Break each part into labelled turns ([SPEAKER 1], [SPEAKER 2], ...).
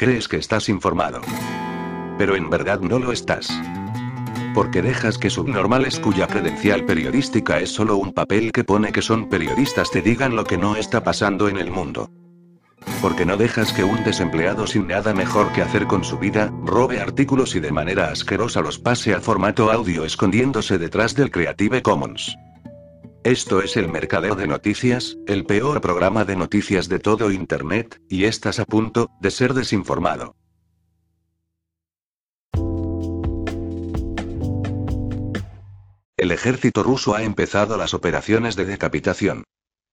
[SPEAKER 1] Crees que estás informado. Pero en verdad no lo estás. Porque dejas que subnormales cuya credencial periodística es solo un papel que pone que son periodistas te digan lo que no está pasando en el mundo. Porque no dejas que un desempleado sin nada mejor que hacer con su vida, robe artículos y de manera asquerosa los pase a formato audio escondiéndose detrás del Creative Commons. Esto es el Mercadeo de Noticias, el peor programa de noticias de todo Internet, y estás a punto de ser desinformado. El ejército ruso ha empezado las operaciones de decapitación.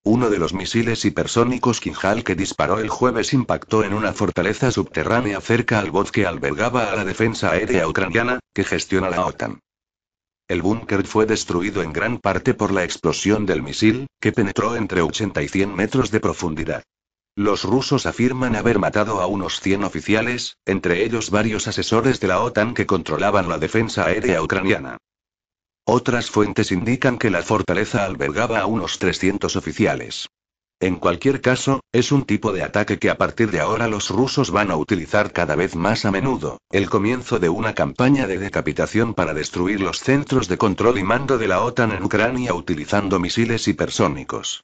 [SPEAKER 1] Uno de los misiles hipersónicos Kinjal que disparó el jueves impactó en una fortaleza subterránea cerca al bosque que albergaba a la defensa aérea ucraniana, que gestiona la OTAN. El búnker fue destruido en gran parte por la explosión del misil, que penetró entre 80 y 100 metros de profundidad. Los rusos afirman haber matado a unos 100 oficiales, entre ellos varios asesores de la OTAN que controlaban la defensa aérea ucraniana. Otras fuentes indican que la fortaleza albergaba a unos 300 oficiales. En cualquier caso, es un tipo de ataque que a partir de ahora los rusos van a utilizar cada vez más a menudo, el comienzo de una campaña de decapitación para destruir los centros de control y mando de la OTAN en Ucrania utilizando misiles hipersónicos.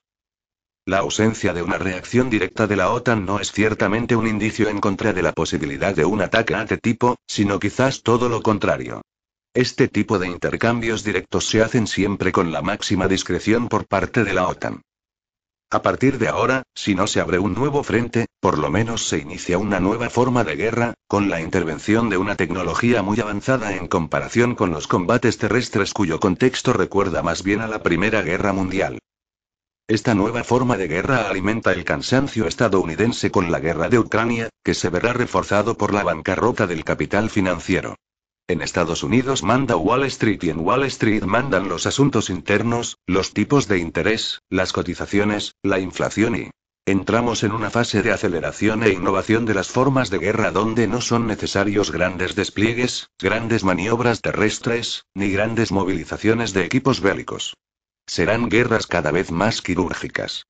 [SPEAKER 1] La ausencia de una reacción directa de la OTAN no es ciertamente un indicio en contra de la posibilidad de un ataque a este tipo, sino quizás todo lo contrario. Este tipo de intercambios directos se hacen siempre con la máxima discreción por parte de la OTAN. A partir de ahora, si no se abre un nuevo frente, por lo menos se inicia una nueva forma de guerra, con la intervención de una tecnología muy avanzada en comparación con los combates terrestres cuyo contexto recuerda más bien a la Primera Guerra Mundial. Esta nueva forma de guerra alimenta el cansancio estadounidense con la guerra de Ucrania, que se verá reforzado por la bancarrota del capital financiero. En Estados Unidos manda Wall Street y en Wall Street mandan los asuntos internos, los tipos de interés, las cotizaciones, la inflación y... Entramos en una fase de aceleración e innovación de las formas de guerra donde no son necesarios grandes despliegues, grandes maniobras terrestres, ni grandes movilizaciones de equipos bélicos. Serán guerras cada vez más quirúrgicas.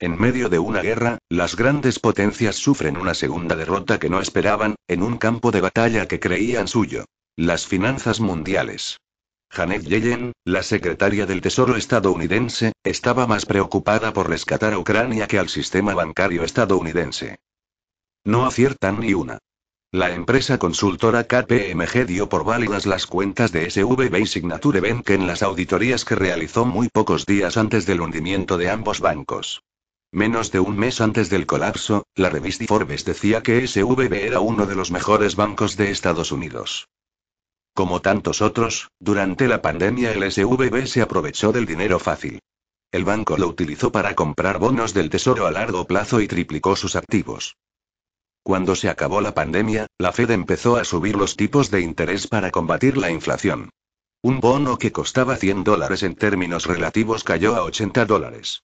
[SPEAKER 1] En medio de una guerra, las grandes potencias sufren una segunda derrota que no esperaban, en un campo de batalla que creían suyo. Las finanzas mundiales. Janet Yellen, la secretaria del Tesoro estadounidense, estaba más preocupada por rescatar a Ucrania que al sistema bancario estadounidense. No aciertan ni una. La empresa consultora KPMG dio por válidas las cuentas de SVB y Signature Bank en las auditorías que realizó muy pocos días antes del hundimiento de ambos bancos. Menos de un mes antes del colapso, la revista Forbes decía que SVB era uno de los mejores bancos de Estados Unidos. Como tantos otros, durante la pandemia el SVB se aprovechó del dinero fácil. El banco lo utilizó para comprar bonos del tesoro a largo plazo y triplicó sus activos. Cuando se acabó la pandemia, la Fed empezó a subir los tipos de interés para combatir la inflación. Un bono que costaba 100 dólares en términos relativos cayó a 80 dólares.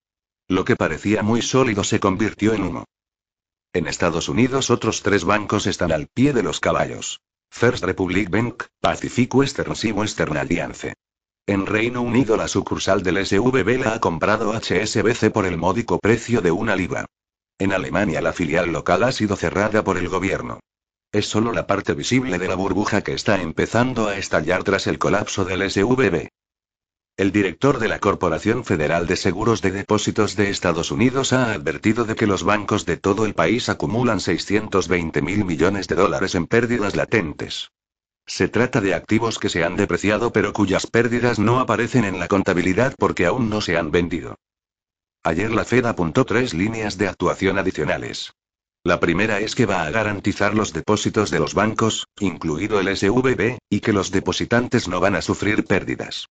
[SPEAKER 1] Lo que parecía muy sólido se convirtió en humo. En Estados Unidos otros tres bancos están al pie de los caballos. First Republic Bank, Pacific Western y Western Alliance. En Reino Unido la sucursal del SVB la ha comprado HSBC por el módico precio de una libra. En Alemania la filial local ha sido cerrada por el gobierno. Es solo la parte visible de la burbuja que está empezando a estallar tras el colapso del SVB. El director de la Corporación Federal de Seguros de Depósitos de Estados Unidos ha advertido de que los bancos de todo el país acumulan 620 mil millones de dólares en pérdidas latentes. Se trata de activos que se han depreciado pero cuyas pérdidas no aparecen en la contabilidad porque aún no se han vendido. Ayer la Fed apuntó tres líneas de actuación adicionales. La primera es que va a garantizar los depósitos de los bancos, incluido el SVB, y que los depositantes no van a sufrir pérdidas.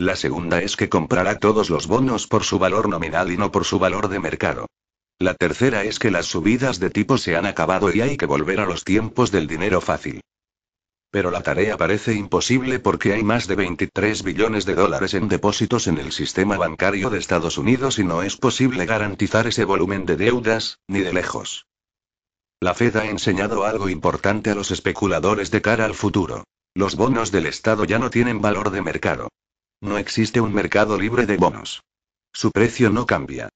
[SPEAKER 1] La segunda es que comprará todos los bonos por su valor nominal y no por su valor de mercado. La tercera es que las subidas de tipo se han acabado y hay que volver a los tiempos del dinero fácil. Pero la tarea parece imposible porque hay más de 23 billones de dólares en depósitos en el sistema bancario de Estados Unidos y no es posible garantizar ese volumen de deudas, ni de lejos. La Fed ha enseñado algo importante a los especuladores de cara al futuro. Los bonos del Estado ya no tienen valor de mercado. No existe un mercado libre de bonos. Su precio no cambia.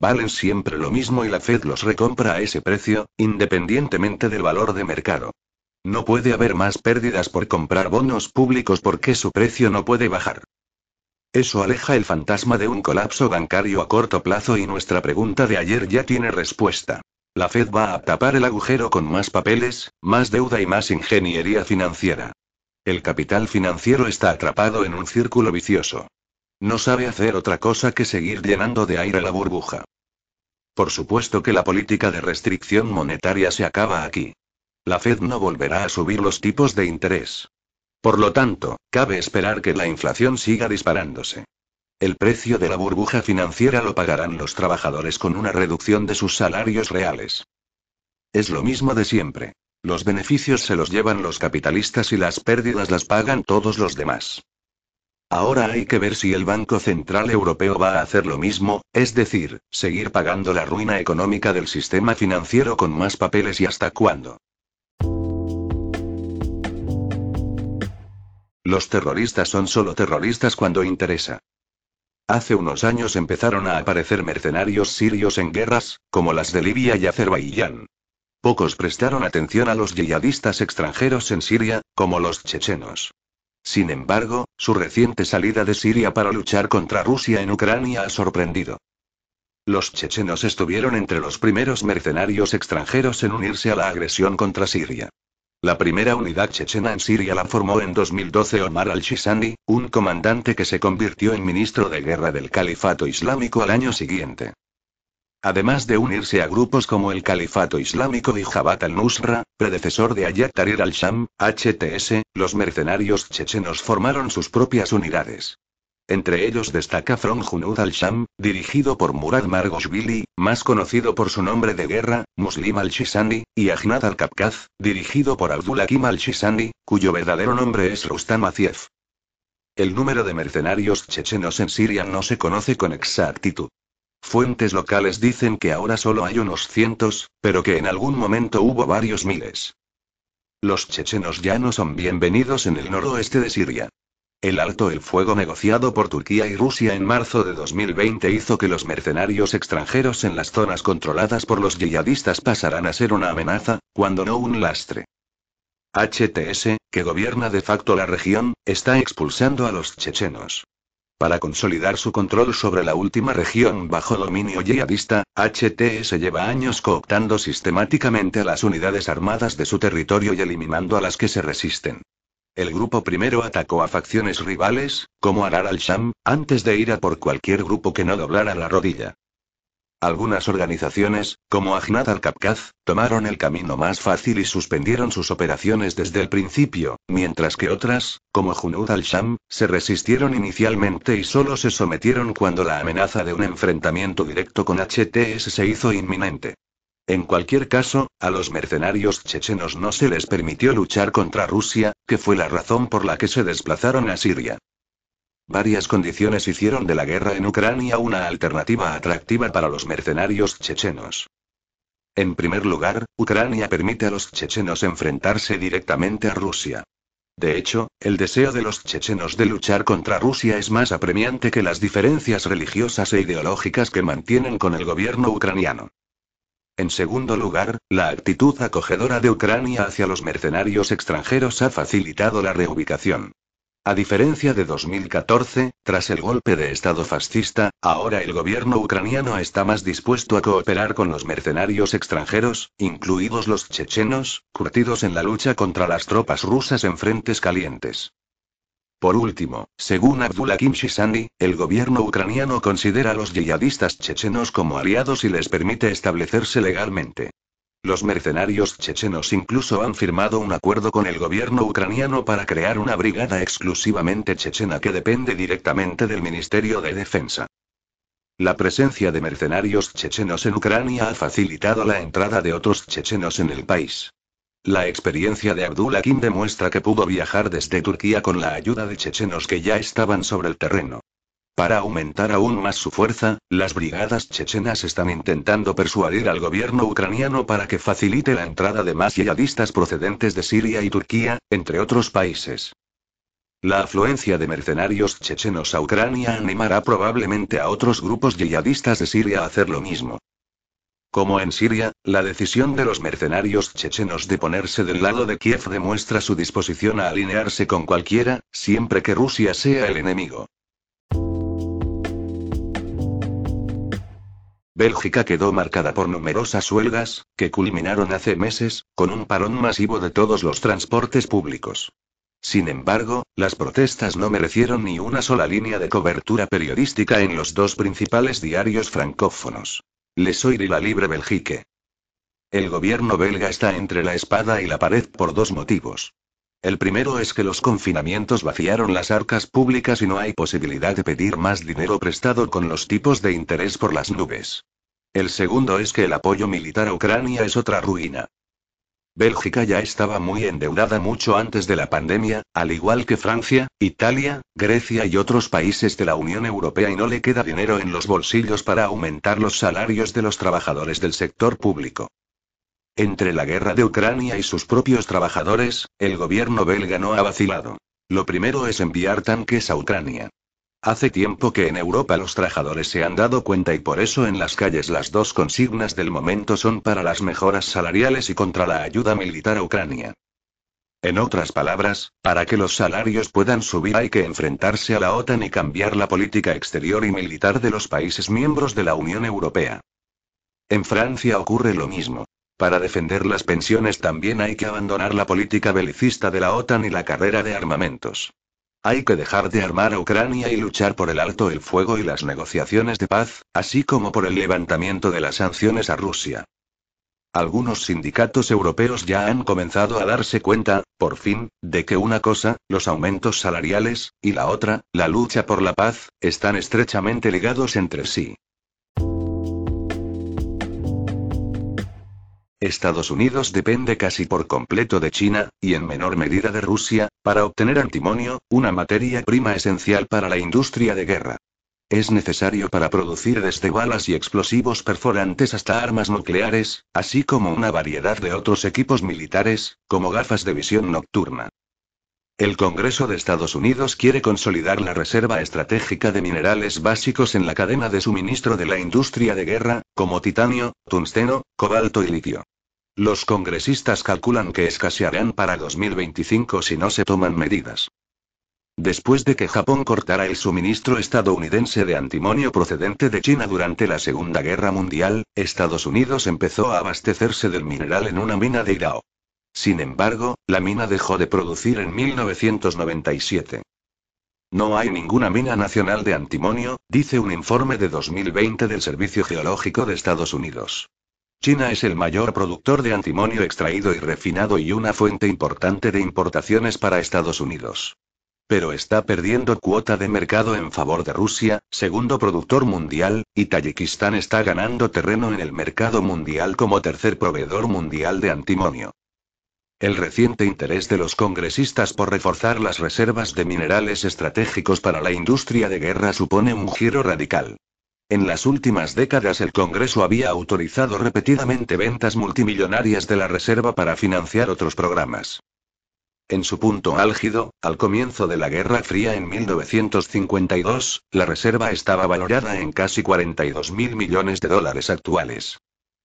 [SPEAKER 1] Valen siempre lo mismo y la Fed los recompra a ese precio, independientemente del valor de mercado. No puede haber más pérdidas por comprar bonos públicos porque su precio no puede bajar. Eso aleja el fantasma de un colapso bancario a corto plazo y nuestra pregunta de ayer ya tiene respuesta. La Fed va a tapar el agujero con más papeles, más deuda y más ingeniería financiera. El capital financiero está atrapado en un círculo vicioso. No sabe hacer otra cosa que seguir llenando de aire la burbuja. Por supuesto que la política de restricción monetaria se acaba aquí. La Fed no volverá a subir los tipos de interés. Por lo tanto, cabe esperar que la inflación siga disparándose. El precio de la burbuja financiera lo pagarán los trabajadores con una reducción de sus salarios reales. Es lo mismo de siempre. Los beneficios se los llevan los capitalistas y las pérdidas las pagan todos los demás. Ahora hay que ver si el Banco Central Europeo va a hacer lo mismo, es decir, seguir pagando la ruina económica del sistema financiero con más papeles y hasta cuándo. Los terroristas son solo terroristas cuando interesa. Hace unos años empezaron a aparecer mercenarios sirios en guerras, como las de Libia y Azerbaiyán. Pocos prestaron atención a los yihadistas extranjeros en Siria, como los chechenos. Sin embargo, su reciente salida de Siria para luchar contra Rusia en Ucrania ha sorprendido. Los chechenos estuvieron entre los primeros mercenarios extranjeros en unirse a la agresión contra Siria. La primera unidad chechena en Siria la formó en 2012 Omar al-Shishani, un comandante que se convirtió en ministro de guerra del Califato Islámico al año siguiente. Además de unirse a grupos como el Califato Islámico y Jabhat al-Nusra, predecesor de Ayat Tahrir al-Sham, HTS, los mercenarios chechenos formaron sus propias unidades. Entre ellos destaca Front Junud al-Sham, dirigido por Murad Margoshvili, más conocido por su nombre de guerra, Muslim al-Shisani, y Ajnad al-Kapkaz, dirigido por Abdulakim al-Shisani, cuyo verdadero nombre es Rustam Aziev. El número de mercenarios chechenos en Siria no se conoce con exactitud. Fuentes locales dicen que ahora solo hay unos cientos, pero que en algún momento hubo varios miles. Los chechenos ya no son bienvenidos en el noroeste de Siria. El alto el fuego negociado por Turquía y Rusia en marzo de 2020 hizo que los mercenarios extranjeros en las zonas controladas por los yihadistas pasaran a ser una amenaza, cuando no un lastre. HTS, que gobierna de facto la región, está expulsando a los chechenos. Para consolidar su control sobre la última región bajo dominio yihadista, HTS lleva años cooptando sistemáticamente a las unidades armadas de su territorio y eliminando a las que se resisten. El grupo primero atacó a facciones rivales, como Arar al-Sham, antes de ir a por cualquier grupo que no doblara la rodilla. Algunas organizaciones, como Ajnad al-Kapkaz, tomaron el camino más fácil y suspendieron sus operaciones desde el principio, mientras que otras, como Junud al-Sham, se resistieron inicialmente y solo se sometieron cuando la amenaza de un enfrentamiento directo con HTS se hizo inminente. En cualquier caso, a los mercenarios chechenos no se les permitió luchar contra Rusia, que fue la razón por la que se desplazaron a Siria. Varias condiciones hicieron de la guerra en Ucrania una alternativa atractiva para los mercenarios chechenos. En primer lugar, Ucrania permite a los chechenos enfrentarse directamente a Rusia. De hecho, el deseo de los chechenos de luchar contra Rusia es más apremiante que las diferencias religiosas e ideológicas que mantienen con el gobierno ucraniano. En segundo lugar, la actitud acogedora de Ucrania hacia los mercenarios extranjeros ha facilitado la reubicación. A diferencia de 2014, tras el golpe de Estado fascista, ahora el gobierno ucraniano está más dispuesto a cooperar con los mercenarios extranjeros, incluidos los chechenos, curtidos en la lucha contra las tropas rusas en frentes calientes. Por último, según Abdulakim Shisani, el gobierno ucraniano considera a los yihadistas chechenos como aliados y les permite establecerse legalmente. Los mercenarios chechenos incluso han firmado un acuerdo con el gobierno ucraniano para crear una brigada exclusivamente chechena que depende directamente del Ministerio de Defensa. La presencia de mercenarios chechenos en Ucrania ha facilitado la entrada de otros chechenos en el país. La experiencia de Abdullah Kim demuestra que pudo viajar desde Turquía con la ayuda de chechenos que ya estaban sobre el terreno. Para aumentar aún más su fuerza, las brigadas chechenas están intentando persuadir al gobierno ucraniano para que facilite la entrada de más yihadistas procedentes de Siria y Turquía, entre otros países. La afluencia de mercenarios chechenos a Ucrania animará probablemente a otros grupos yihadistas de Siria a hacer lo mismo. Como en Siria, la decisión de los mercenarios chechenos de ponerse del lado de Kiev demuestra su disposición a alinearse con cualquiera, siempre que Rusia sea el enemigo. Bélgica quedó marcada por numerosas huelgas, que culminaron hace meses, con un parón masivo de todos los transportes públicos. Sin embargo, las protestas no merecieron ni una sola línea de cobertura periodística en los dos principales diarios francófonos. Le Soir y la Libre Belgique. El gobierno belga está entre la espada y la pared por dos motivos. El primero es que los confinamientos vaciaron las arcas públicas y no hay posibilidad de pedir más dinero prestado con los tipos de interés por las nubes. El segundo es que el apoyo militar a Ucrania es otra ruina. Bélgica ya estaba muy endeudada mucho antes de la pandemia, al igual que Francia, Italia, Grecia y otros países de la Unión Europea y no le queda dinero en los bolsillos para aumentar los salarios de los trabajadores del sector público. Entre la guerra de Ucrania y sus propios trabajadores, el gobierno belga no ha vacilado. Lo primero es enviar tanques a Ucrania. Hace tiempo que en Europa los trabajadores se han dado cuenta y por eso en las calles las dos consignas del momento son para las mejoras salariales y contra la ayuda militar a Ucrania. En otras palabras, para que los salarios puedan subir hay que enfrentarse a la OTAN y cambiar la política exterior y militar de los países miembros de la Unión Europea. En Francia ocurre lo mismo. Para defender las pensiones también hay que abandonar la política belicista de la OTAN y la carrera de armamentos. Hay que dejar de armar a Ucrania y luchar por el alto el fuego y las negociaciones de paz, así como por el levantamiento de las sanciones a Rusia. Algunos sindicatos europeos ya han comenzado a darse cuenta, por fin, de que una cosa, los aumentos salariales, y la otra, la lucha por la paz, están estrechamente ligados entre sí. Estados Unidos depende casi por completo de China, y en menor medida de Rusia, para obtener antimonio, una materia prima esencial para la industria de guerra. Es necesario para producir desde balas y explosivos perforantes hasta armas nucleares, así como una variedad de otros equipos militares, como gafas de visión nocturna. El Congreso de Estados Unidos quiere consolidar la reserva estratégica de minerales básicos en la cadena de suministro de la industria de guerra, como titanio, tungsteno, cobalto y litio. Los congresistas calculan que escasearán para 2025 si no se toman medidas. Después de que Japón cortara el suministro estadounidense de antimonio procedente de China durante la Segunda Guerra Mundial, Estados Unidos empezó a abastecerse del mineral en una mina de Idaho. Sin embargo, la mina dejó de producir en 1997. No hay ninguna mina nacional de antimonio, dice un informe de 2020 del Servicio Geológico de Estados Unidos. China es el mayor productor de antimonio extraído y refinado y una fuente importante de importaciones para Estados Unidos. Pero está perdiendo cuota de mercado en favor de Rusia, segundo productor mundial, y Tayikistán está ganando terreno en el mercado mundial como tercer proveedor mundial de antimonio. El reciente interés de los congresistas por reforzar las reservas de minerales estratégicos para la industria de guerra supone un giro radical. En las últimas décadas el Congreso había autorizado repetidamente ventas multimillonarias de la reserva para financiar otros programas. En su punto álgido, al comienzo de la Guerra Fría en 1952, la reserva estaba valorada en casi 42 mil millones de dólares actuales.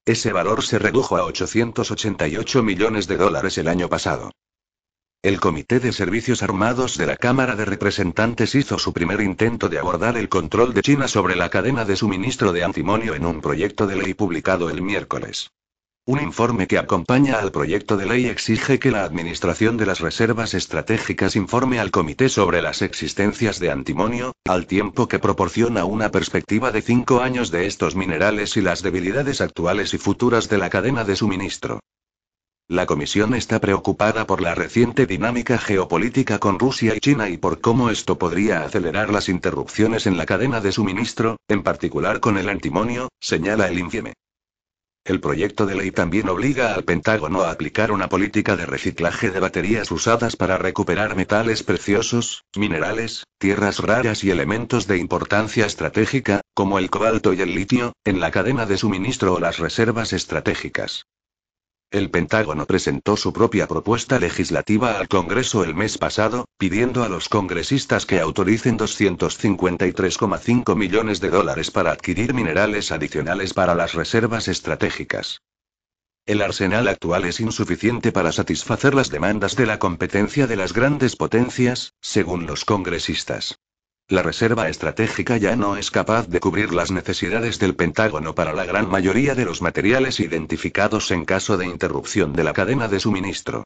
[SPEAKER 1] Ese valor se redujo a 888 millones de dólares el año pasado. El Comité de Servicios Armados de la Cámara de Representantes hizo su primer intento de abordar el control de China sobre la cadena de suministro de antimonio en un proyecto de ley publicado el miércoles. Un informe que acompaña al proyecto de ley exige que la Administración de las Reservas Estratégicas informe al Comité sobre las existencias de antimonio, al tiempo que proporciona una perspectiva de cinco años de estos minerales y las debilidades actuales y futuras de la cadena de suministro. La Comisión está preocupada por la reciente dinámica geopolítica con Rusia y China y por cómo esto podría acelerar las interrupciones en la cadena de suministro, en particular con el antimonio, señala el INFIEME. El proyecto de ley también obliga al Pentágono a aplicar una política de reciclaje de baterías usadas para recuperar metales preciosos, minerales, tierras raras y elementos de importancia estratégica, como el cobalto y el litio, en la cadena de suministro o las reservas estratégicas. El Pentágono presentó su propia propuesta legislativa al Congreso el mes pasado, pidiendo a los congresistas que autoricen 253,5 millones de dólares para adquirir minerales adicionales para las reservas estratégicas. El arsenal actual es insuficiente para satisfacer las demandas de la competencia de las grandes potencias, según los congresistas. La reserva estratégica ya no es capaz de cubrir las necesidades del Pentágono para la gran mayoría de los materiales identificados en caso de interrupción de la cadena de suministro.